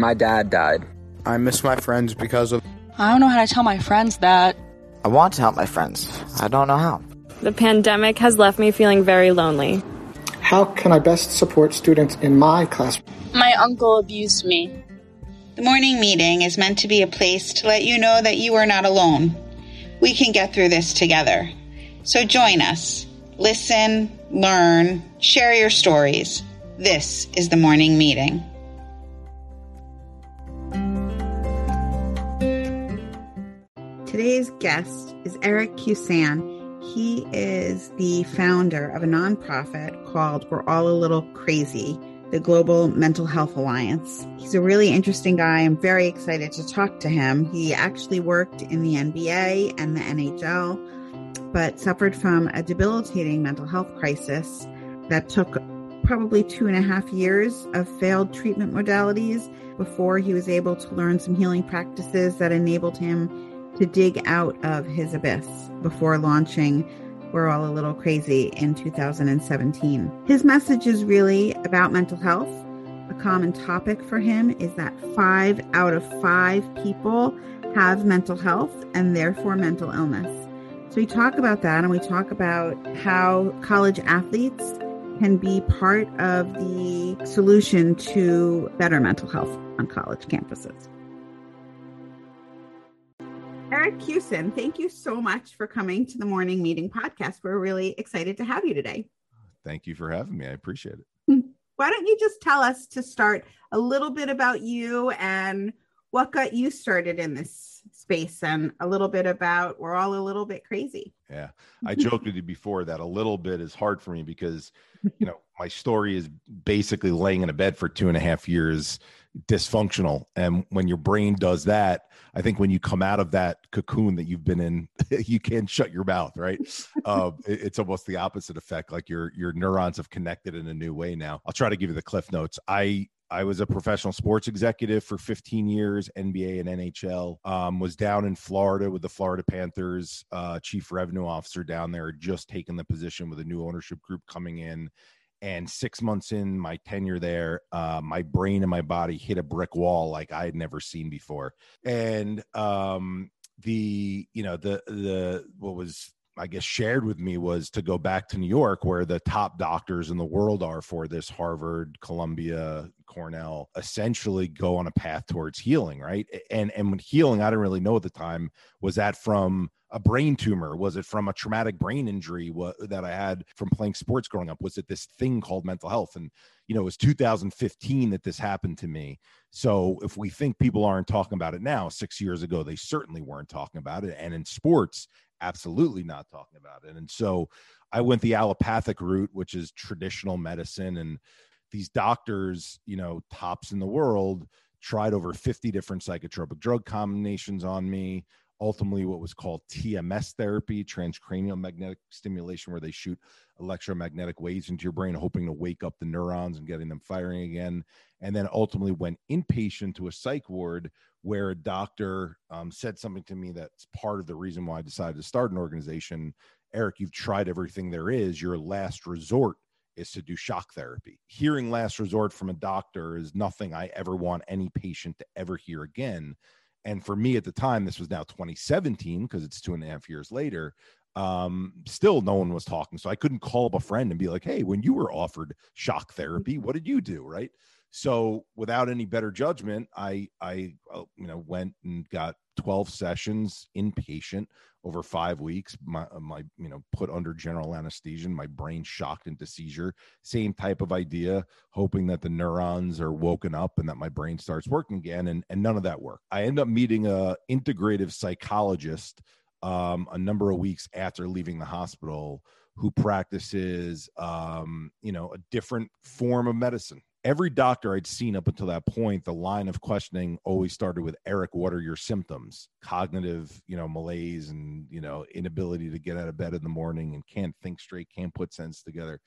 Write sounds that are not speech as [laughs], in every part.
My dad died. I miss my friends because of. I don't know how to tell my friends that. I want to help my friends. I don't know how. The pandemic has left me feeling very lonely. How can I best support students in my class? My uncle abused me. The morning meeting is meant to be a place to let you know that you are not alone. We can get through this together. So join us. Listen, learn, share your stories. This is the morning meeting. Today's guest is Eric Kussin. He is the founder of a nonprofit called We're All a Little Crazy, the Global Mental Health Alliance. He's a really interesting guy. I'm very excited to talk to him. He actually worked in the NBA and the NHL, but suffered from a debilitating mental health crisis that took probably two and a half years of failed treatment modalities before he was able to learn some healing practices that enabled him to dig out of his abyss before launching We're All a Little Crazy in 2017. His message is really about mental health. A common topic for him is that five out of five people have mental health and therefore mental illness. So we talk about that and we talk about how college athletes can be part of the solution to better mental health on college campuses. Eric Kussin, thank you so much for coming to the Morning Meeting podcast. We're really excited to have you today. Thank you for having me. I appreciate it. [laughs] Why don't you just tell us to start a little bit about you and what got you started in this space and a little bit about we're all a little bit crazy. Yeah. [laughs] I joked with you before that a little bit is hard for me because, you know, my story is basically laying in a bed for two and a half years dysfunctional. And when your brain does that, I think when you come out of that cocoon that you've been in, [laughs] you can't shut your mouth, right? uh, it, it's almost the opposite effect. Like your your neurons have connected in a new way now. I'll try to give you the cliff notes. I I was a professional sports executive for 15 years, NBA and NHL. Um, was down in Florida with the Florida Panthers. Uh, chief revenue officer down there, just taking the position with a new ownership group coming in and six months in my tenure there uh, my brain and my body hit a brick wall like i had never seen before and um, the you know the the what was I guess shared with me was to go back to New York, where the top doctors in the world are for this Harvard, Columbia, Cornell, essentially go on a path towards healing, right? And and when healing, I didn't really know at the time, was that from a brain tumor? Was it from a traumatic brain injury that I had from playing sports growing up? Was it this thing called mental health? And, you know, it was 2015 that this happened to me. So if we think people aren't talking about it now, six years ago, they certainly weren't talking about it. And in sports, absolutely not talking about it. And so I went the allopathic route, which is traditional medicine. And these doctors, you know, tops in the world, tried over 50 different psychotropic drug combinations on me ultimately what was called TMS therapy, transcranial magnetic stimulation, where they shoot electromagnetic waves into your brain, hoping to wake up the neurons and getting them firing again. And then ultimately went inpatient to a psych ward where a doctor um, said something to me that's part of the reason why I decided to start an organization. Eric, you've tried everything there is. Your last resort is to do shock therapy. Hearing last resort from a doctor is nothing I ever want any patient to ever hear again and for me at the time this was now 2017 because it's two and a half years later um still no one was talking. So i couldn't call up a friend and be like hey when you were offered shock therapy what did you do? Right so without any better judgment i i uh, you know went and got 12 sessions inpatient over five weeks. My, uh, my you know put under general anesthesia my brain shocked into seizure. Same type of idea hoping that the neurons are woken up and that my brain starts working again and, and none of that worked. I end up meeting a integrative psychologist um, a number of weeks after leaving the hospital who practices um, you know a different form of medicine every doctor I'd seen up until that point, the line of questioning always started with Eric, what are your symptoms? Cognitive, you know, malaise and, you know, inability to get out of bed in the morning and can't think straight, can't put sense together.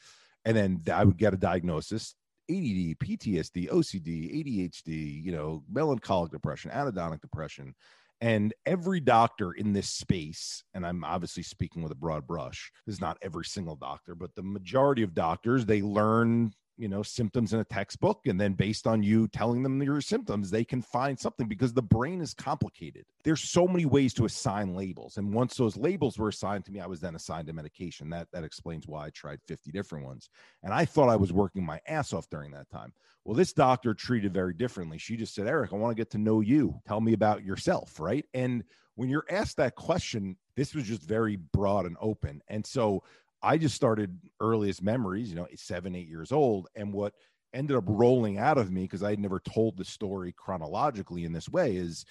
And then I would get a diagnosis ADD, PTSD, OCD, ADHD, you know, melancholic depression, anhedonic depression. And every doctor in this space, and I'm obviously speaking with a broad brush, is not every single doctor, but the majority of doctors, they learn you know symptoms in a textbook and then based on you telling them your symptoms they can find something because the brain is complicated. There's so many ways to assign labels and once those labels were assigned to me i was then assigned a medication. That that explains why i tried 50 different ones. And i thought i was working my ass off during that time. Well this doctor treated very differently. She just said eric i want to get to know you. Tell me about yourself right? And when you're asked that question this was just very broad and open. And so I just started earliest memories, you know, seven, eight years old. And what ended up rolling out of me, because I had never told the story chronologically in this way, is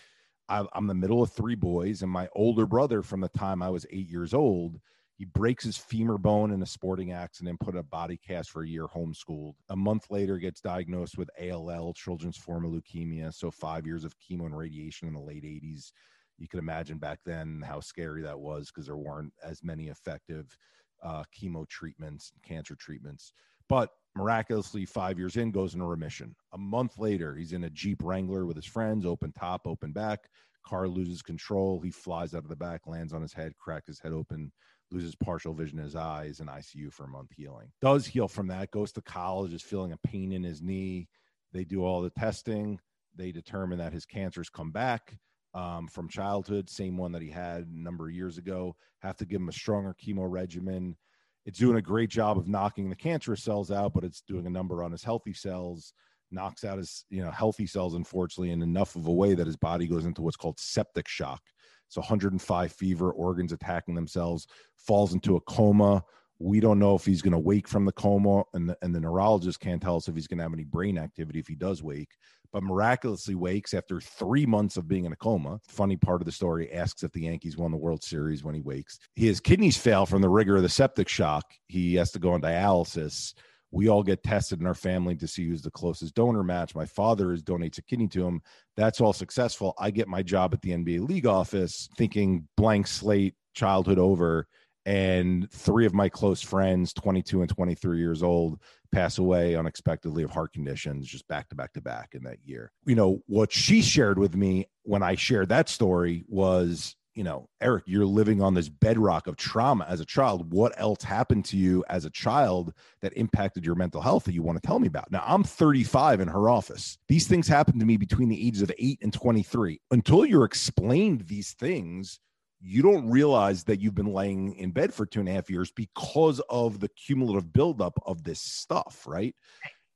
I'm the middle of three boys, and my older brother, from the time I was eight years old, he breaks his femur bone in a sporting accident, put a body cast for a year, homeschooled. A month later, gets diagnosed with ALL, children's form of leukemia. So five years of chemo and radiation in the late 80s. You can imagine back then how scary that was because there weren't as many effective uh, chemo treatments, cancer treatments. But miraculously, five years in, goes into remission. A month later, he's in a Jeep Wrangler with his friends, open top, open back. Car loses control. He flies out of the back, lands on his head, cracks his head open, loses partial vision in his eyes, in ICU for a month healing. Does heal from that, goes to college, is feeling a pain in his knee. They do all the testing. They determine that his cancer's come back um, from childhood, same one that he had a number of years ago. Have to give him a stronger chemo regimen. It's doing a great job of knocking the cancerous cells out, but it's doing a number on his healthy cells, knocks out his you know healthy cells, unfortunately, in enough of a way that his body goes into what's called septic shock. So 105 fever, organs attacking themselves, falls into a coma. We don't know if he's going to wake from the coma, and the, and the neurologist can't tell us if he's going to have any brain activity if he does wake but miraculously wakes after three months of being in a coma. Funny part of the story asks if the Yankees won the World Series when he wakes. His kidneys fail from the rigor of the septic shock. He has to go on dialysis. We all get tested in our family to see who's the closest donor match. My father is donates a kidney to him. That's all successful. I get my job at the NBA league office thinking blank slate, childhood over and three of my close friends 22 and 23 years old pass away unexpectedly of heart conditions just back to back to back in that year. You know what she shared with me when i shared that story was you know eric you're living on this bedrock of trauma. As a child what else happened to you as a child that impacted your mental health that you want to tell me about? Now i'm 35 in her office. These things happened to me between the ages of 8 and 23 until you're explained these things you don't realize that you've been laying in bed for two and a half years because of the cumulative buildup of this stuff, right?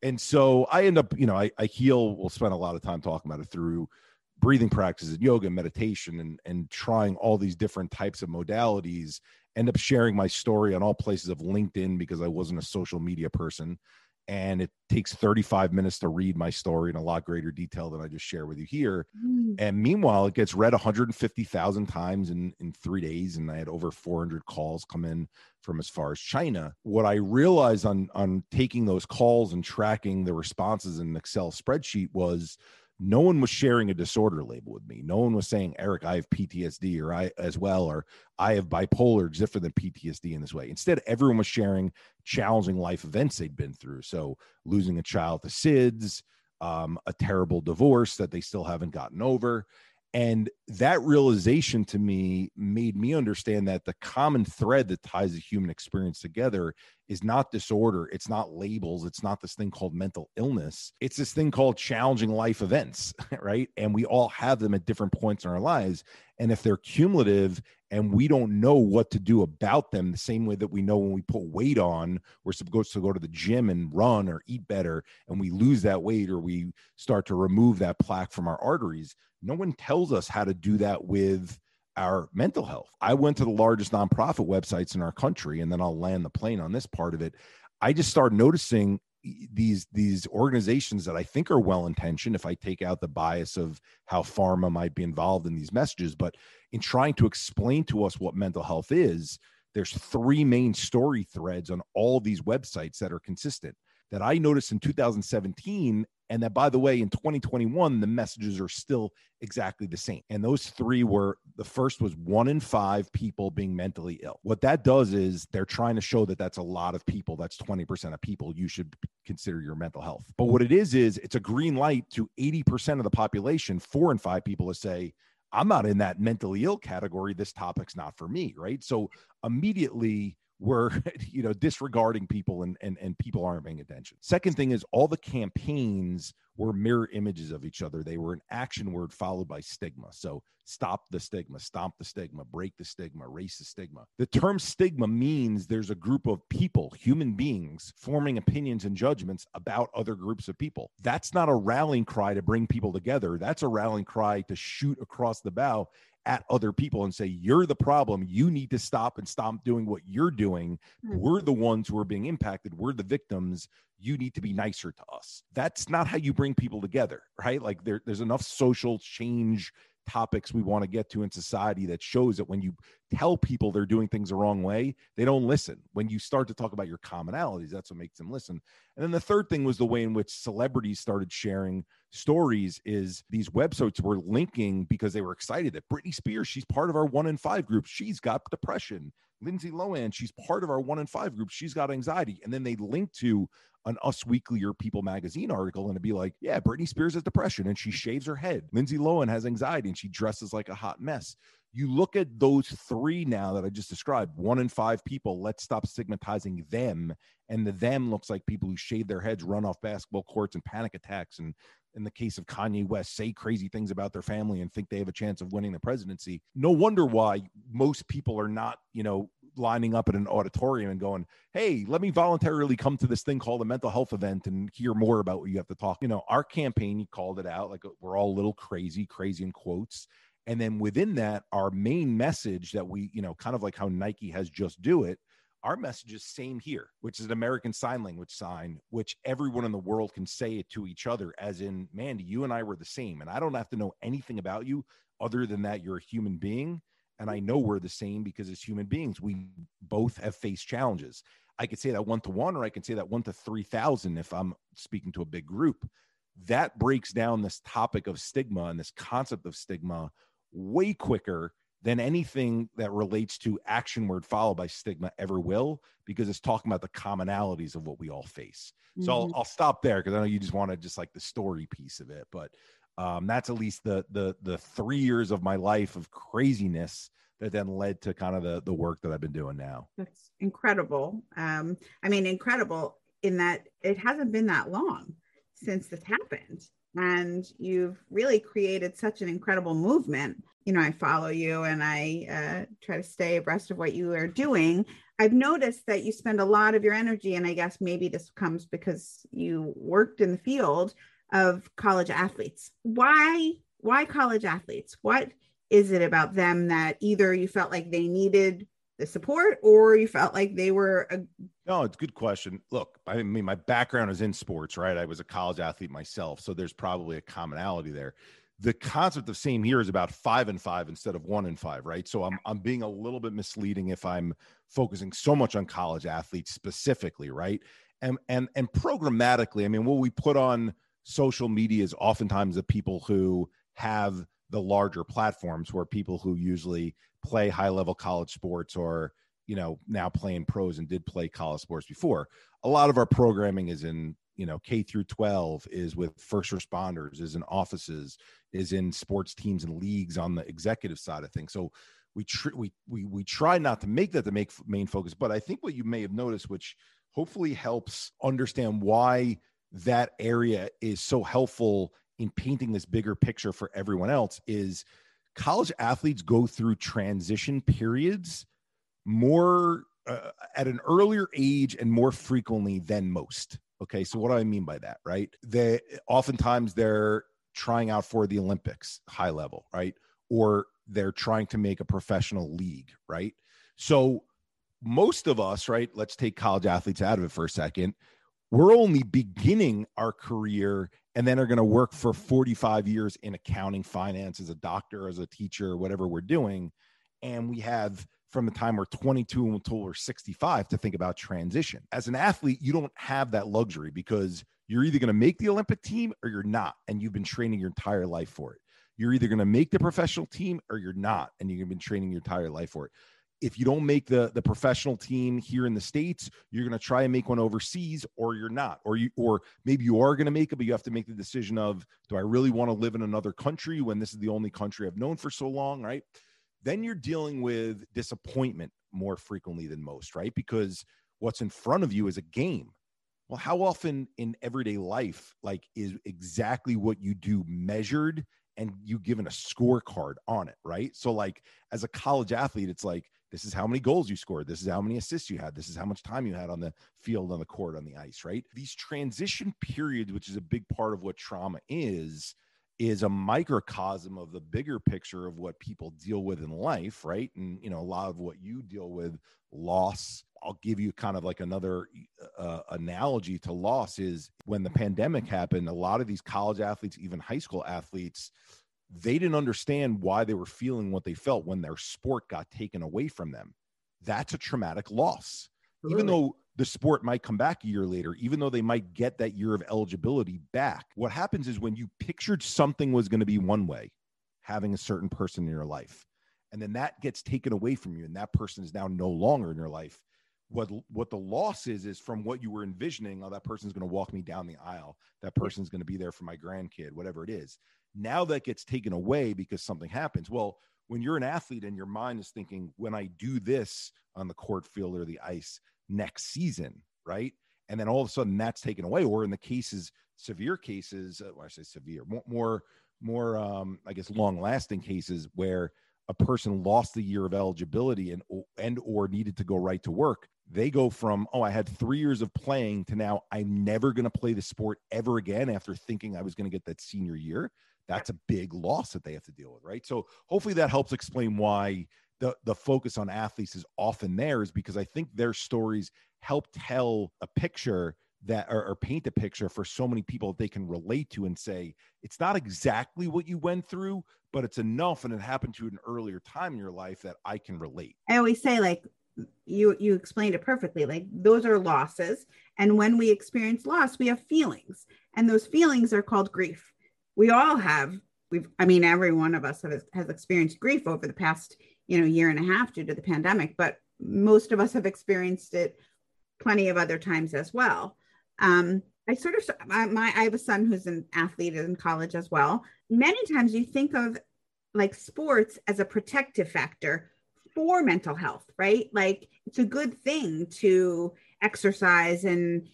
And so I end up, you know, I, I heal. We'll spend a lot of time talking about it through breathing practices, and yoga, meditation, and and trying all these different types of modalities. End up sharing my story on all places of LinkedIn because I wasn't a social media person and it takes 35 minutes to read my story in a lot greater detail than I just share with you here. Mm. And meanwhile, it gets read 150,000 times in, in three days. And I had over 400 calls come in from as far as China. What I realized on, on taking those calls and tracking the responses in an Excel spreadsheet was no one was sharing a disorder label with me. No one was saying, Eric, I have PTSD or I as well, or I have bipolar different than PTSD in this way. Instead, everyone was sharing challenging life events they'd been through. So losing a child to SIDS, um, a terrible divorce that they still haven't gotten over. And that realization to me made me understand that the common thread that ties the human experience together is not disorder. It's not labels. It's not this thing called mental illness. It's this thing called challenging life events, [laughs] right? And we all have them at different points in our lives. And if they're cumulative and we don't know what to do about them, the same way that we know when we put weight on, we're supposed to go to the gym and run or eat better, and we lose that weight or we start to remove that plaque from our arteries no one tells us how to do that with our mental health. I went to the largest nonprofit websites in our country, and then I'll land the plane on this part of it. I just started noticing these these organizations that I think are well intentioned. If I take out the bias of how pharma might be involved in these messages, but in trying to explain to us what mental health is, there's three main story threads on all these websites that are consistent. That I noticed in 2017 and that by the way in 2021 the messages are still exactly the same. And those three were the first was one in five people being mentally ill. What that does is they're trying to show that that's a lot of people that's 20% of people you should consider your mental health. But what it is is it's a green light to 80% of the population four in five people to say i'm not in that mentally ill category this topic's not for me right? So immediately we're [laughs] you know disregarding people and and and people aren't paying attention. Second thing is all the campaigns were mirror images of each other. They were an action word followed by stigma. So stop the stigma stomp the stigma break the stigma race the stigma. The term stigma means there's a group of people human beings forming opinions and judgments about other groups of people. That's not a rallying cry to bring people together. That's a rallying cry to shoot across the bow at other people and say, You're the problem. You need to stop and stop doing what you're doing. Mm-hmm. We're the ones who are being impacted. We're the victims. You need to be nicer to us. That's not how you bring people together, right? Like there, there's enough social change topics we want to get to in society that shows that when you tell people they're doing things the wrong way, they don't listen. When you start to talk about your commonalities, that's what makes them listen. And then the third thing was the way in which celebrities started sharing stories is these websites were linking because they were excited that Britney Spears, she's part of our one in five group. She's got depression. Lindsay Lohan, she's part of our one in five group. She's got anxiety. And then they link to an Us Weekly or People magazine article and it'd be like, yeah, Britney Spears has depression and she shaves her head. Lindsay Lohan has anxiety and she dresses like a hot mess. You look at those three now that I just described, one in five people, let's stop stigmatizing them. And the them looks like people who shave their heads, run off basketball courts and panic attacks. And in the case of Kanye West, say crazy things about their family and think they have a chance of winning the presidency. No wonder why most people are not, you know, lining up at an auditorium and going, Hey, let me voluntarily come to this thing called a mental health event and hear more about what you have to talk. You know, our campaign, called it out like we're all a little crazy, crazy in quotes. And then within that, our main message that we, you know, kind of like how Nike has just do it, our message is same here, which is an American Sign Language sign, which everyone in the world can say it to each other, as in, Mandy, you and I were the same. And I don't have to know anything about you other than that you're a human being and I know we're the same because as human beings, we both have faced challenges. I could say that one to one, or I can say that one to 3,000 if I'm speaking to a big group. That breaks down this topic of stigma and this concept of stigma way quicker than anything that relates to action word followed by stigma ever will, because it's talking about the commonalities of what we all face. Mm-hmm. So I'll, mm-hmm. I'll stop there because I know you just wanted just like the story piece of it, but um, that's at least the the the three years of my life of craziness that then led to kind of the the work that I've been doing now. That's incredible. Um, I mean, incredible in that it hasn't been that long since this happened, and you've really created such an incredible movement. You know, I follow you and I uh, try to stay abreast of what you are doing. I've noticed that you spend a lot of your energy, and I guess maybe this comes because you worked in the field of college athletes. Why why college athletes? What is it about them that either you felt like they needed the support or you felt like they were a no it's a good question. Look i mean my background is in sports right? I was a college athlete myself so there's probably a commonality there. The concept of same here is about five and five instead of one and five right? So i'm, I'm being a little bit misleading if i'm focusing so much on college athletes specifically right? And and and programmatically i mean what we put on social media is oftentimes the people who have the larger platforms where people who usually play high level college sports or you know now playing pros and did play college sports before a lot of our programming is in you know k through 12 is with first responders is in offices is in sports teams and leagues on the executive side of things. So we tr- we, we we try not to make that the make main focus but i think what you may have noticed which hopefully helps understand why that area is so helpful in painting this bigger picture for everyone else is college athletes go through transition periods more uh, at an earlier age and more frequently than most. Okay so what do i mean by that right? They oftentimes they're trying out for the olympics high level right? Or they're trying to make a professional league right? So most of us right let's take college athletes out of it for a second we're only beginning our career and then are going to work for 45 years in accounting, finance, as a doctor, as a teacher, whatever we're doing. And we have from the time we're 22 until we're 65 to think about transition. As an athlete, you don't have that luxury because you're either going to make the Olympic team or you're not. And you've been training your entire life for it. You're either going to make the professional team or you're not. And you've been training your entire life for it if you don't make the the professional team here in the states you're going to try and make one overseas or you're not or you or maybe you are going to make it but you have to make the decision of do i really want to live in another country when this is the only country i've known for so long right then you're dealing with disappointment more frequently than most, right? Because what's in front of you is a game. Well, how often in everyday life, like, is exactly what you do measured and you given a scorecard on it, right? So, like, as a college athlete, it's like, this is how many goals you scored. This is how many assists you had. This is how much time you had on the field, on the court, on the ice, right? These transition periods, which is a big part of what trauma is, is a microcosm of the bigger picture of what people deal with in life, right? And, you know, a lot of what you deal with, loss. I'll give you kind of like another uh, analogy to loss is when the pandemic happened, a lot of these college athletes, even high school athletes, they didn't understand why they were feeling what they felt when their sport got taken away from them. That's a traumatic loss. Even though the sport might come back a year later, even though they might get that year of eligibility back, what happens is when you pictured something was going to be one way, having a certain person in your life, and then that gets taken away from you, and that person is now no longer in your life. What what the loss is is from what you were envisioning. Oh, that person's going to walk me down the aisle. That person's going to be there for my grandkid, whatever it is now that gets taken away because something happens. Well, when you're an athlete and your mind is thinking, when I do this on the court field or the ice next season, right? And then all of a sudden that's taken away. Or in the cases, severe cases, uh, well, I say severe, more, more, more um, I guess, long lasting cases where a person lost the year of eligibility and and or needed to go right to work they go from oh i had three years of playing to now i'm never going to play the sport ever again after thinking i was going to get that senior year that's a big loss that they have to deal with, right? So hopefully that helps explain why the the focus on athletes is often there is because I think their stories help tell a picture that or, or, paint a picture for so many people that they can relate to and say it's not exactly what you went through but it's enough and it happened to an earlier time in your life that i can relate. I always say like you you explained it perfectly like those are losses. And when we experience loss we have feelings. And those feelings are called grief we all have we've i mean every one of us has, has experienced grief over the past you know year and a half due to the pandemic but most of us have experienced it plenty of other times as well. Um, i sort of my, my i have a son who's an athlete in college as well. Many times you think of like sports as a protective factor for mental health right? Like it's a good thing to exercise and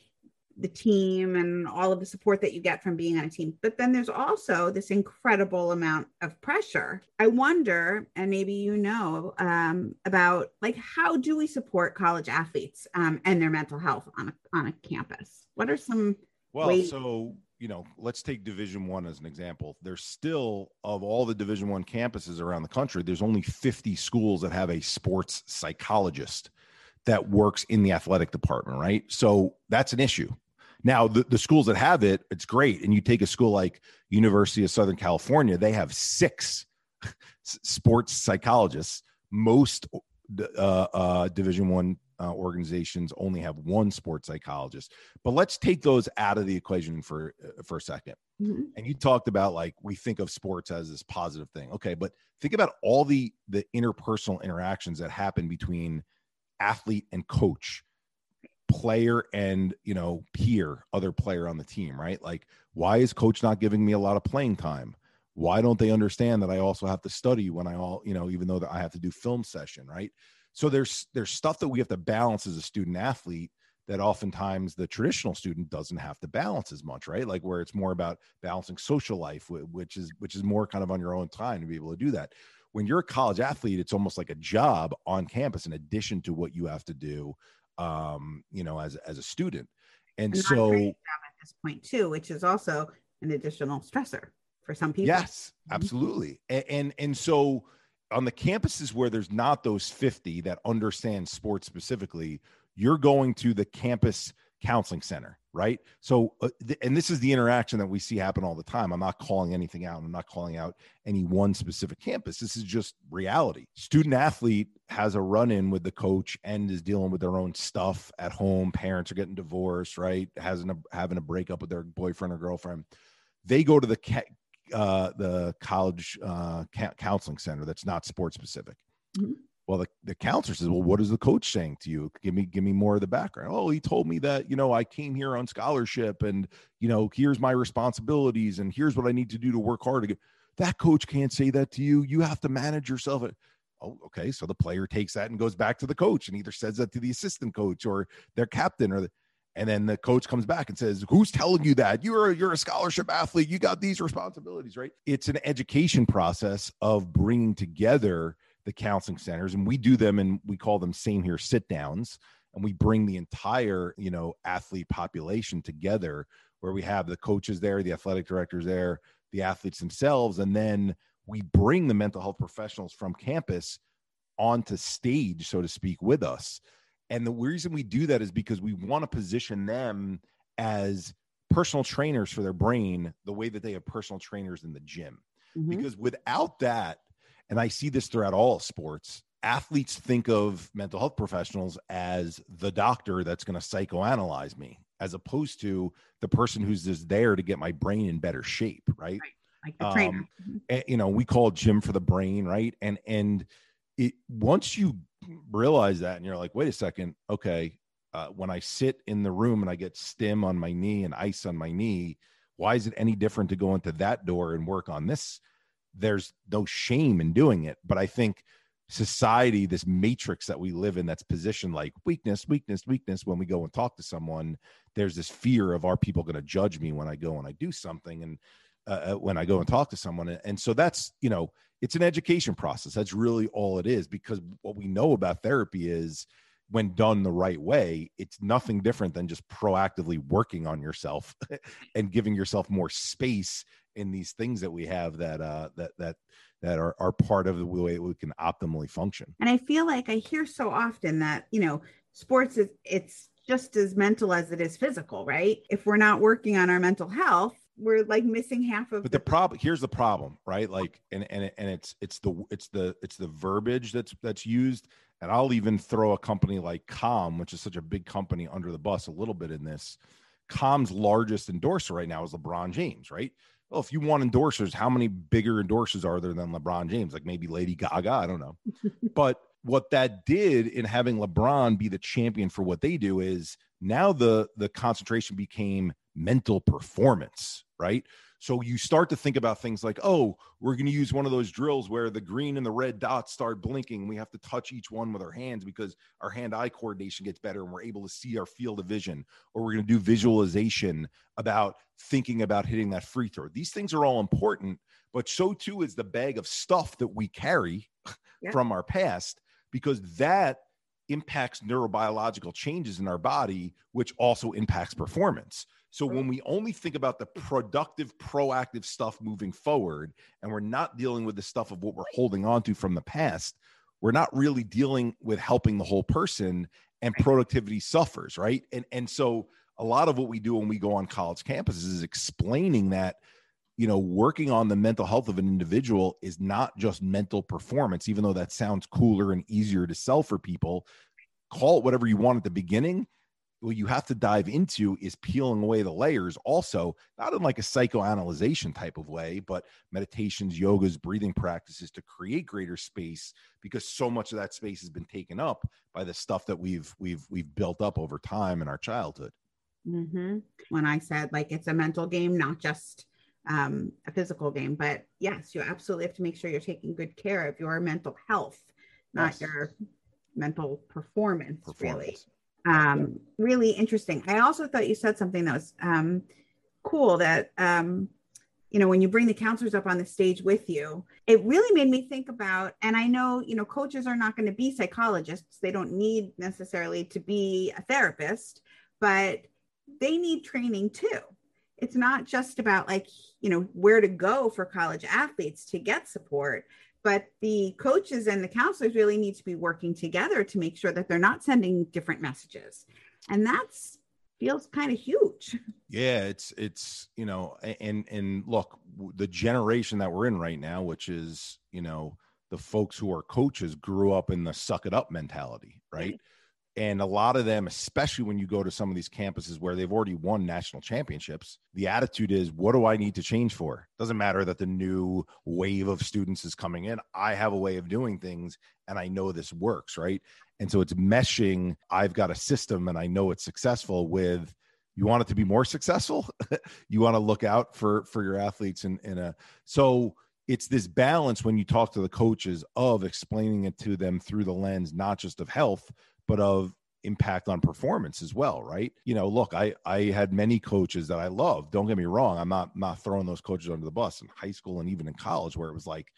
the team and all of the support that you get from being on a team. But then there's also this incredible amount of pressure. I wonder, and maybe you know um, about like how do we support college athletes um, and their mental health on a on a campus? What are some well, ways- so you know, let's take Division One as an example. There's still of all the Division One campuses around the country, there's only 50 schools that have a sports psychologist that works in the athletic department, right? So that's an issue. Now, the, the schools that have it, it's great. And you take a school like University of Southern California, they have six [laughs] sports psychologists. Most uh, uh, Division One uh, organizations only have one sports psychologist. But let's take those out of the equation for uh, for a 2nd mm-hmm. And you talked about like we think of sports as this positive thing. Okay, but think about all the the interpersonal interactions that happen between athlete and coach player and you know peer other player on the team right? Like why is coach not giving me a lot of playing time? Why don't they understand that i also have to study when i all you know even though that i have to do film session right? So there's there's stuff that we have to balance as a student athlete that oftentimes the traditional student doesn't have to balance as much right? Like where it's more about balancing social life which is which is more kind of on your own time to be able to do that when you're a college athlete it's almost like a job on campus in addition to what you have to do um, you know, as as a student. And, and so at this point too, which is also an additional stressor for some people. Yes, mm-hmm. absolutely. And, and and so on the campuses where there's not those 50 that understand sports specifically, you're going to the campus counseling center right? So uh, th- and this is the interaction that we see happen all the time. I'm not calling anything out. I'm not calling out any one specific campus. This is just reality. Student athlete has a run in with the coach and is dealing with their own stuff at home. Parents are getting divorced right? Has a, having a breakup with their boyfriend or girlfriend. They go to the ca- uh, the college uh, ca- counseling center that's not sports specific. Mm-hmm. Well, the, the counselor says, Well, what is the coach saying to you? Give me give me more of the background. Oh, he told me that, you know, I came here on scholarship and, you know, here's my responsibilities and here's what I need to do to work hard. Again. That coach can't say that to you. You have to manage yourself. oh, okay. So the player takes that and goes back to the coach and either says that to the assistant coach or their captain or the, and then the coach comes back and says, "Who's telling you that? You're you're a scholarship athlete. You got these responsibilities, right?" It's an education process of bringing together the counseling centers, and we do them, and we call them same here sit downs, and we bring the entire you know athlete population together, where we have the coaches there, the athletic directors there, the athletes themselves, and then we bring the mental health professionals from campus onto stage, so to speak, with us. And the reason we do that is because we want to position them as personal trainers for their brain the way that they have personal trainers in the gym. Mm-hmm. Because without that, and I see this throughout all sports, athletes think of mental health professionals as the doctor that's going to psychoanalyze me, as opposed to the person who's just there to get my brain in better shape, right? right like the trainer. Um, mm-hmm. you know, we call gym for the brain, right? And and it once you realize that, and you're like, wait a second, okay. Uh, when I sit in the room and I get stim on my knee and ice on my knee, why is it any different to go into that door and work on this? There's no shame in doing it, but I think society, this matrix that we live in, that's positioned like weakness, weakness, weakness. When we go and talk to someone, there's this fear of are people going to judge me when I go and I do something, and uh, uh, when I go and talk to someone. And so that's, you know, it's an education process. That's really all it is because what we know about therapy is when done the right way, it's nothing different than just proactively working on yourself [laughs] and giving yourself more space in these things that we have that uh that that that are, are part of the way we can optimally function. And I feel like I hear so often that, you know, sports is it's just as mental as it is physical, right? If we're not working on our mental health, we're like missing half of but the, the problem here's the problem right like and and and it's it's the it's the it's the verbiage that's that's used and i'll even throw a company like calm which is such a big company under the bus a little bit in this calm's largest endorser right now is lebron james right well if you want endorsers how many bigger endorsers are there than lebron james? Like maybe lady gaga? I don't know. [laughs] But what that did in having lebron be the champion for what they do is now the the concentration became mental performance, right? So you start to think about things like, oh, we're going to use one of those drills where the green and the red dots start blinking. We have to touch each one with our hands because our hand eye coordination gets better and we're able to see our field of vision. Or we're going to do visualization about thinking about hitting that free throw. These things are all important, but so too is the bag of stuff that we carry yeah. from our past because that impacts neurobiological changes in our body, which also impacts performance. So when we only think about the productive, proactive stuff moving forward, and we're not dealing with the stuff of what we're holding on to from the past, we're not really dealing with helping the whole person and productivity suffers, right? And and so a lot of what we do when we go on college campuses is explaining that you know working on the mental health of an individual is not just mental performance even though that sounds cooler and easier to sell for people call it whatever you want at the beginning. What you have to dive into is peeling away the layers. Also not in like a psychoanalyzation type of way but meditations yogas breathing practices to create greater space because so much of that space has been taken up by the stuff that we've we've we've built up over time in our childhood. Mm-hmm. when i said like it's a mental game not just um, a physical game but yes you absolutely have to make sure you're taking good care of your mental health not yes. your mental performance, performance. really um, really interesting. I also thought you said something that was um, cool that, um, you know, when you bring the counselors up on the stage with you, it really made me think about, and I know, you know, coaches are not going to be psychologists. They don't need necessarily to be a therapist, but they need training too. It's not just about like, you know, where to go for college athletes to get support, but the coaches and the counselors really need to be working together to make sure that they're not sending different messages. And that's feels kind of huge. Yeah it's it's you know and and look the generation that we're in right now which is you know the folks who are coaches grew up in the suck it up mentality right and a lot of them, especially when you go to some of these campuses where they've already won national championships, the attitude is, what do I need to change for? Doesn't matter that the new wave of students is coming in. I have a way of doing things and I know this works, right? And so it's meshing. I've got a system and I know it's successful with you want it to be more successful. [laughs] you want to look out for for your athletes in, in a so it's this balance when you talk to the coaches of explaining it to them through the lens not just of health but of impact on performance as well right? You know look i i had many coaches that i love don't get me wrong. I'm not not throwing those coaches under the bus in high school and even in college where it was like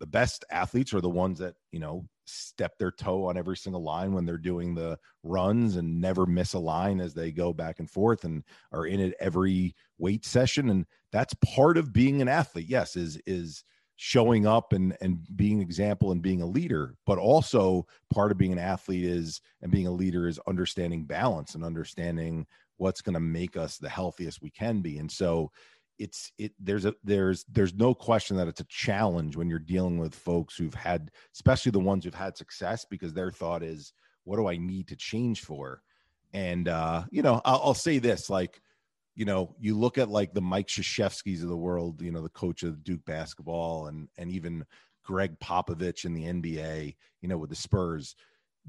the best athletes are the ones that you know step their toe on every single line when they're doing the runs and never miss a line as they go back and forth and are in it every weight session. And that's part of being an athlete. Yes is is showing up and and being an example and being a leader but also part of being an athlete is and being a leader is understanding balance and understanding what's going to make us the healthiest we can be. And so it's it there's a there's there's no question that it's a challenge when you're dealing with folks who've had especially the ones who've had success because their thought is what do i need to change for? And uh you know i'll, I'll say this like you know, you look at like the Mike Krzyzewskis of the world, you know, the coach of Duke basketball and and even Gregg Popovich in the NBA, you know, with the Spurs,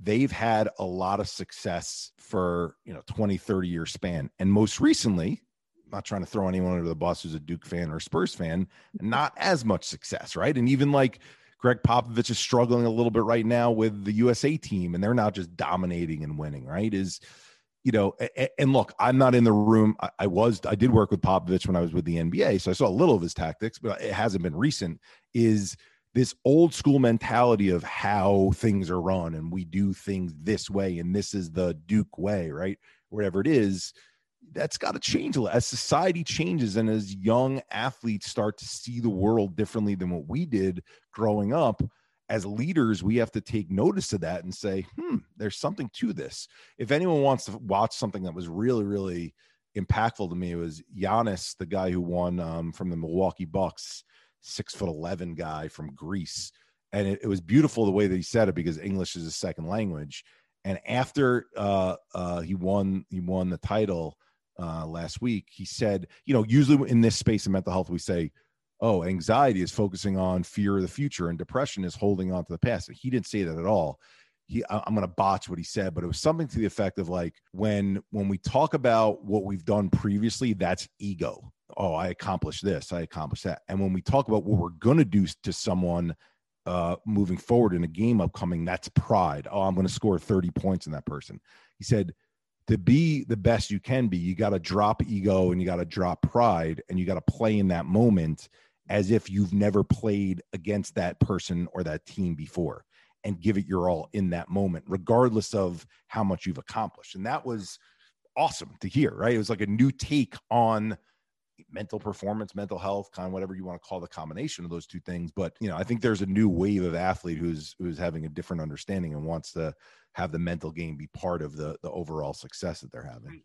they've had a lot of success for, you know, 20, 30 year span. And most recently, not trying to throw anyone under the bus who's a Duke fan or a Spurs fan, not as much success, right? And even like Gregg Popovich is struggling a little bit right now with the USA team, and they're not just dominating and winning, right? Is you know, and look, I'm not in the room. I was, I did work with Popovich when I was with the NBA, so I saw a little of his tactics, but it hasn't been recent. Is this old school mentality of how things are run and we do things this way and this is the Duke way, right? Whatever it is, that's got to change as society changes and as young athletes start to see the world differently than what we did growing up as leaders, we have to take notice of that and say, hmm, there's something to this. If anyone wants to watch something that was really, really impactful to me, it was Giannis, the guy who won um, from the Milwaukee Bucks, six foot 11 guy from Greece. And it, it, was beautiful the way that he said it because English is a second language. And after uh, uh, he won, he won the title uh, last week. He said, you know, usually in this space of mental health, we say, oh, anxiety is focusing on fear of the future and depression is holding on to the past. He didn't say that at all. He, I'm going to botch what he said, but it was something to the effect of like when when we talk about what we've done previously, that's ego. Oh, I accomplished this, I accomplished that. And when we talk about what we're going to do to someone uh, moving forward in a game upcoming, that's pride. Oh, I'm going to score 30 points in that person. He said, to be the best you can be, you got to drop ego and you got to drop pride and you got to play in that moment as if you've never played against that person or that team before and give it your all in that moment, regardless of how much you've accomplished. And that was awesome to hear, right? It was like a new take on mental performance, mental health, kind of whatever you want to call the combination of those two things. But you know, I think there's a new wave of athlete who's who's having a different understanding and wants to have the mental game be part of the the overall success that they're having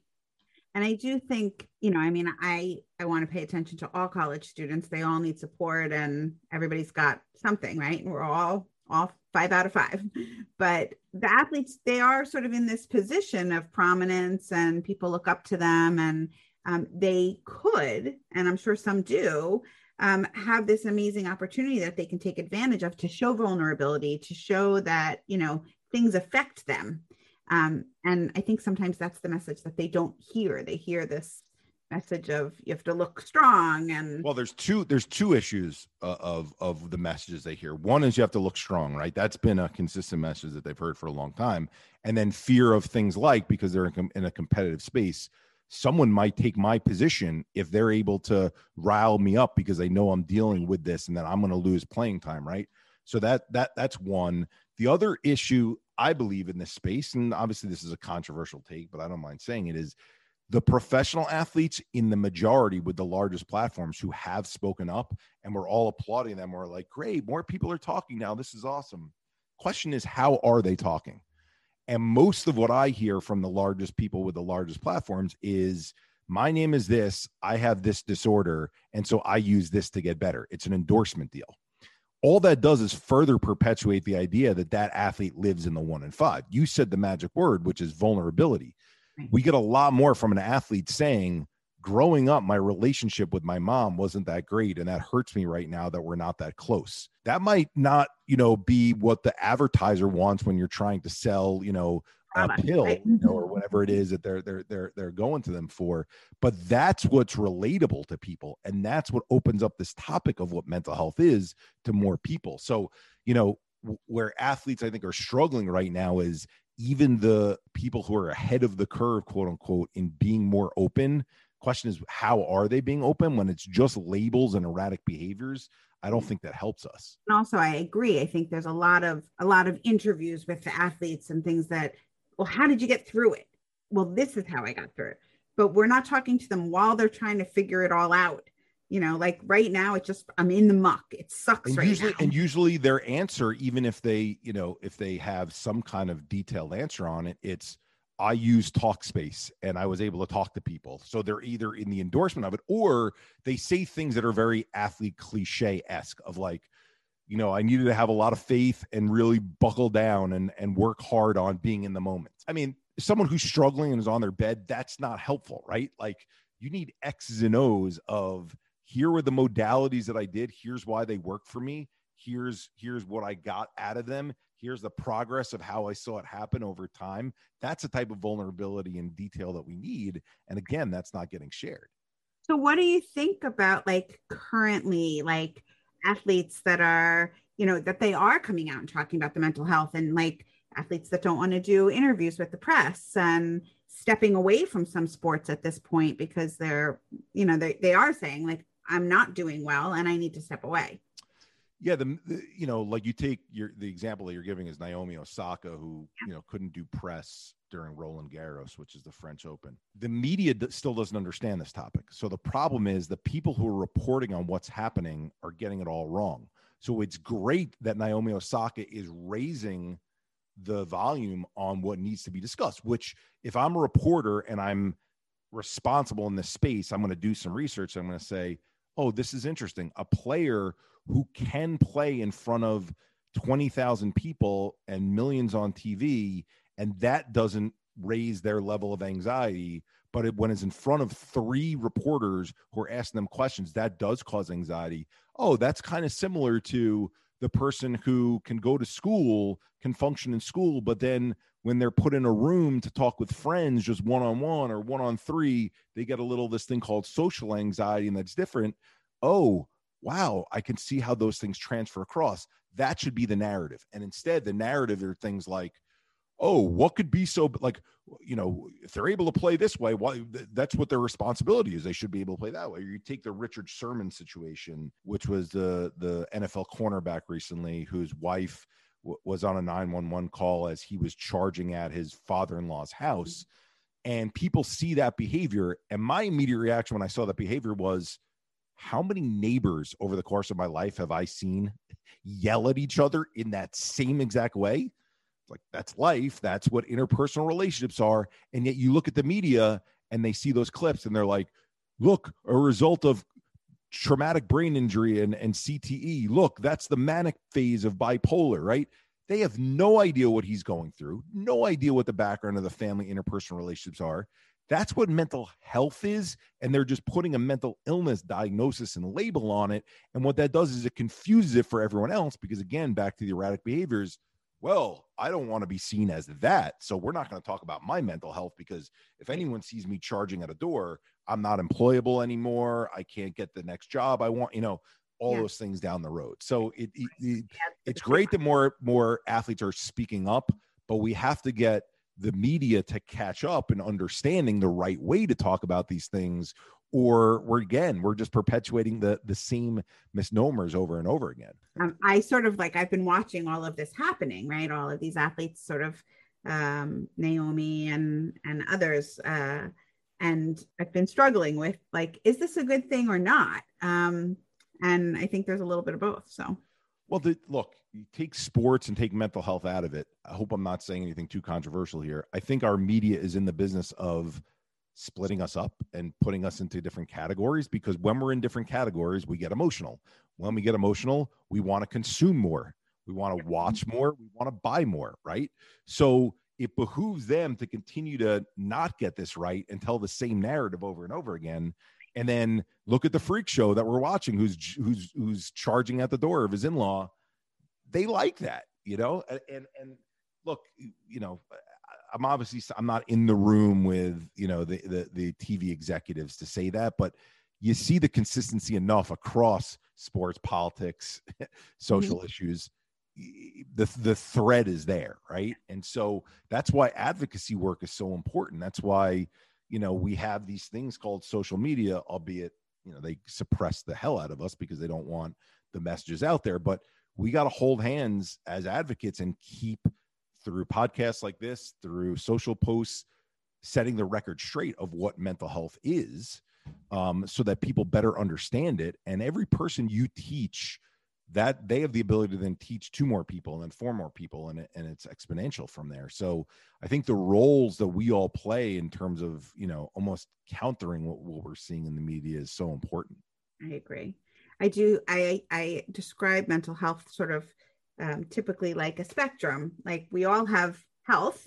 and i do think you know i mean i i want to pay attention to all college students. They all need support and everybody's got something right? We're all all five out of five. [laughs] But the athletes they are sort of in this position of prominence and people look up to them and um, they could and i'm sure some do um, have this amazing opportunity that they can take advantage of to show vulnerability to show that you know things affect them um, and I think sometimes that's the message that they don't hear. They hear this message of you have to look strong and well there's two there's two issues uh, of of the messages they hear. One is you have to look strong right? That's been a consistent message that they've heard for a long time. And then fear of things like because they're in, in a competitive space someone might take my position if they're able to rile me up because they know i'm dealing with this and that i'm going to lose playing time right? So that that that's one. The other issue I believe in this space, and obviously this is a controversial take, but I don't mind saying it is the professional athletes in the majority with the largest platforms who have spoken up and we're all applauding them. We're like, great, more people are talking now. This is awesome. Question is, how are they talking? And most of what I hear from the largest people with the largest platforms is, my name is this, I have this disorder, and so I use this to get better. It's an endorsement deal all that does is further perpetuate the idea that that athlete lives in the one and five. You said the magic word, which is vulnerability. We get a lot more from an athlete saying, growing up, my relationship with my mom wasn't that great. And that hurts me right now that we're not that close. That might not, you know, be what the advertiser wants when you're trying to sell, you know, a pill, right? you know, mm-hmm. or whatever it is that they're they're they're they're going to them for. But that's what's relatable to people, and that's what opens up this topic of what mental health is to more people. So, you know, where athletes I think are struggling right now is even the people who are ahead of the curve, quote unquote, in being more open. Question is, how are they being open when it's just labels and erratic behaviors? I don't think that helps us. And also, I agree. I think there's a lot of a lot of interviews with the athletes and things that, well, how did you get through it? Well, this is how I got through it. But we're not talking to them while they're trying to figure it all out. You know, like right now, it just I'm in the muck. It sucks and right usually now. and usually their answer even if they you know if they have some kind of detailed answer on it it's i use talkspace and i was able to talk to people so they're either in the endorsement of it or they say things that are very athlete cliche-esque of like you know i needed to have a lot of faith and really buckle down and and work hard on being in the moment i mean someone who's struggling and is on their bed that's not helpful right like you need x's and o's of here were the modalities that I did. Here's why they work for me. Here's here's what I got out of them. Here's the progress of how I saw it happen over time. That's the type of vulnerability and detail that we need. And again, that's not getting shared. So what do you think about like currently like athletes that are, you know, that they are coming out and talking about the mental health and like athletes that don't want to do interviews with the press and stepping away from some sports at this point because they're, you know, they, they are saying like, I'm not doing well and I need to step away. Yeah, the, the you know, like you take your the example that you're giving is Naomi Osaka, who you know couldn't do press during Roland Garros, which is the French Open. The media still doesn't understand this topic. So the problem is the people who are reporting on what's happening are getting it all wrong. So it's great that Naomi Osaka is raising the volume on what needs to be discussed. Which, if I'm a reporter and I'm responsible in this space, I'm going to do some research. I'm going to say, oh, this is interesting. A player who can play in front of 20,000 people and millions on TV, and that doesn't raise their level of anxiety. But it, when it's in front of three reporters who are asking them questions, that does cause anxiety. Oh, that's kind of similar to the person who can go to school, can function in school, but then when they're put in a room to talk with friends, just one on one or one on three, they get a little this thing called social anxiety, and that's different. Oh, wow, I can see how those things transfer across. That should be the narrative. And instead, the narrative are things like, oh, what could be so like, you know, if they're able to play this way, why that's what their responsibility is. They should be able to play that way. You take the Richard Sherman situation, which was the the NFL cornerback recently, whose wife w- was on a 911 call as he was charging at his father-in-law's house. And people see that behavior. And my immediate reaction when I saw that behavior was, how many neighbors over the course of my life have I seen yell at each other in that same exact way? Like that's life. That's what interpersonal relationships are. And yet you look at the media and they see those clips and they're like, look, a result of traumatic brain injury and, and CTE. Look, that's the manic phase of bipolar, right? They have no idea what he's going through, no idea what the background of the family interpersonal relationships are. That's what mental health is. And they're just putting a mental illness diagnosis and label on it. And what that does is it confuses it for everyone else because, again, back to the erratic behaviors. Well, I don't want to be seen as that. So we're not going to talk about my mental health because if anyone sees me charging at a door, I'm not employable anymore. I can't get the next job I want, you know, all Yeah. those things down the road. So it, it, it it's great that more more athletes are speaking up, but we have to get the media to catch up and understanding the right way to talk about these things or we're again we're just perpetuating the the same misnomers over and over again um, I sort of like I've been watching all of this happening, right? All of these athletes, sort of um, Naomi and and others, uh, and I've been struggling with like, is this a good thing or not? Um, and I think there's a little bit of both. So well the, look you take sports and take mental health out of it i hope i'm not saying anything too controversial here i think our media is in the business of splitting us up and putting us into different categories because when we're in different categories we get emotional. When we get emotional we want to consume more. We want to watch mm-hmm. more. We want to buy more right? So it behooves them to continue to not get this right and tell the same narrative over and over again. And then look at the freak show that we're watching who's who's who's charging at the door of his in-law. They like that you know? And and, and look you know I'm obviously I'm not in the room with you know the, the the TV executives to say that, but you see the consistency enough across sports, politics, [laughs] social mm-hmm. issues. The the thread is there, right? And so that's why advocacy work is so important. That's why you know we have these things called social media, albeit you know they suppress the hell out of us because they don't want the messages out there. But we got to hold hands as advocates and keep through podcasts like this, through social posts, setting the record straight of what mental health is um, so that people better understand it. And every person you teach, that they have the ability to then teach two more people and then four more people and, and it's exponential from there. So i think the roles that we all play in terms of you know almost countering what, what we're seeing in the media is so important. I agree. I do i i describe mental health sort of um, typically like a spectrum like we all have health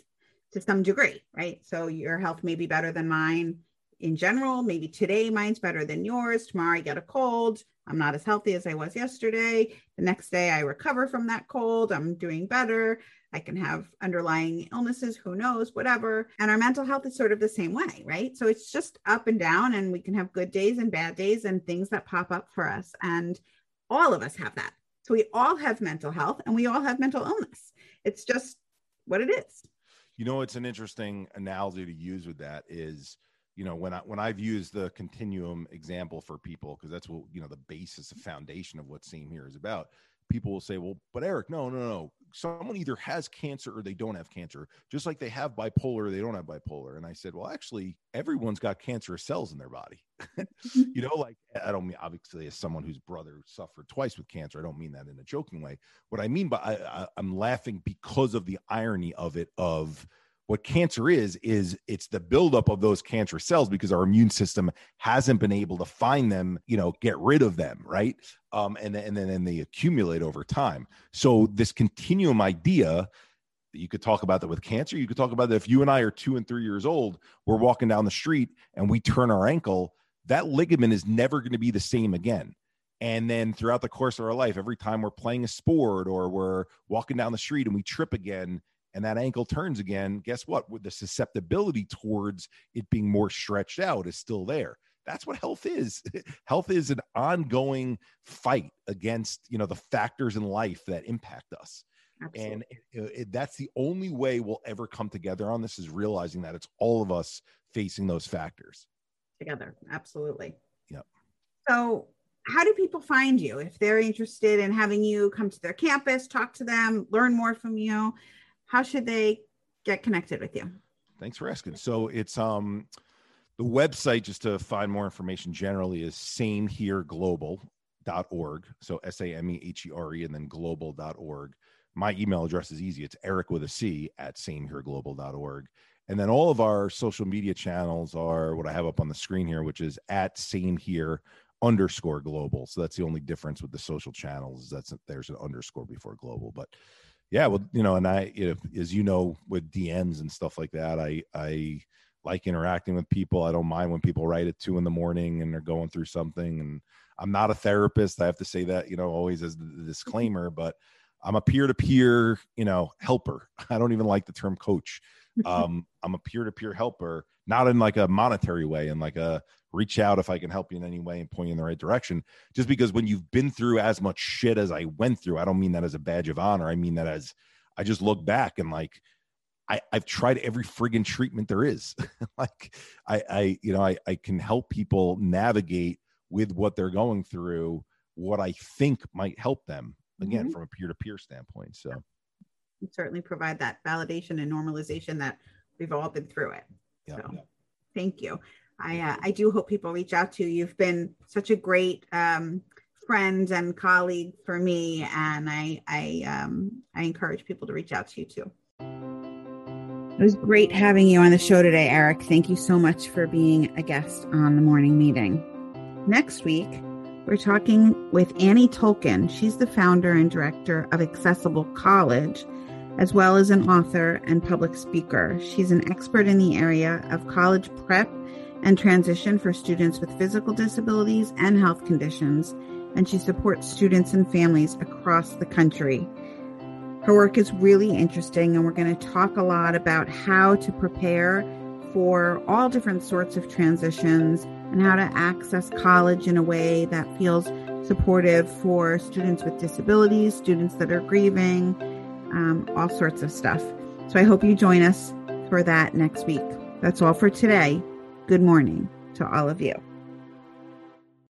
to some degree right so your health may be better than mine in general. Maybe today mine's better than yours. Tomorrow I get a cold. I'm not as healthy as I was yesterday. The next day I recover from that cold. I'm doing better. I can have underlying illnesses, who knows, whatever. And our mental health is sort of the same way, right? So it's just up and down, and we can have good days and bad days and things that pop up for us. And all of us have that. So we all have mental health and we all have mental illness. It's just what it is. You know, it's an interesting analogy to use with that is you know when i when i've used the continuum example for people because that's what you know the basis of foundation of what same here is about people will say well but eric no no no someone either has cancer or they don't have cancer. Just like they have bipolar they don't have bipolar. And i said well actually everyone's got cancerous cells in their body. [laughs] You know like i don't mean obviously as someone whose brother suffered twice with cancer i don't mean that in a joking way. What i mean by I, I, i'm laughing because of the irony of it of what cancer is is it's the buildup of those cancer cells because our immune system hasn't been able to find them you know get rid of them right? Um, and, and then and they accumulate over time. So this continuum idea you could talk about that with cancer you could talk about that if you and i are two and three years old we're walking down the street and we turn our ankle that ligament is never going to be the same again. And then throughout the course of our life every time we're playing a sport or we're walking down the street and we trip again and that ankle turns again, guess what? With the susceptibility towards it being more stretched out is still there. That's what health is. [laughs] health is an ongoing fight against, you know, the factors in life that impact us. Absolutely. And it, it, that's the only way we'll ever come together on this is realizing that it's all of us facing those factors together. Absolutely. Yep. So, how do people find you if they're interested in having you come to their campus, talk to them, learn more from you? How should they get connected with you? Thanks for asking. So it's um the website just to find more information generally is samehereglobal.org. So S A M E H E R E and then global.org. My email address is easy. It's Eric with a C at samehereglobal.org. And then all of our social media channels are what I have up on the screen here, which is at same here underscore global. So that's the only difference with the social channels. That's there's an underscore before global, but yeah well you know and i you know, as you know with dms and stuff like that i i like interacting with people. I don't mind when people write at two in the morning and they're going through something and i'm not a therapist. I have to say that you know always as the [laughs] disclaimer but i'm a peer-to-peer you know helper. [laughs] I don't even like the term coach. [laughs] Um i'm a peer-to-peer helper not in like a monetary way and like a reach out if I can help you in any way and point you in the right direction. Just because when you've been through as much shit as I went through, I don't mean that as a badge of honor. I mean that as I just look back and like I, I've tried every friggin' treatment there is. [laughs] like I, I, you know, I, I can help people navigate with what they're going through, what I think might help them again mm-hmm. from a peer-to-peer standpoint. So you certainly provide that validation and normalization that we've all been through it. Yeah. So thank you. I uh, I do hope people reach out to you. You've been such a great um, friend and colleague for me, and I I um, I encourage people to reach out to you too. It was great having you on the show today, Eric. Thank you so much for being a guest on the morning meeting. Next week, we're talking with Annie Tulkin. She's the founder and director of Accessible College, as well as an author and public speaker. She's an expert in the area of college prep and transition for students with physical disabilities and health conditions, and she supports students and families across the country. Her work is really interesting, and we're going to talk a lot about how to prepare for all different sorts of transitions and how to access college in a way that feels supportive for students with disabilities, students that are grieving, um, all sorts of stuff. So I hope you join us for that next week. That's all for today. Good morning to all of you.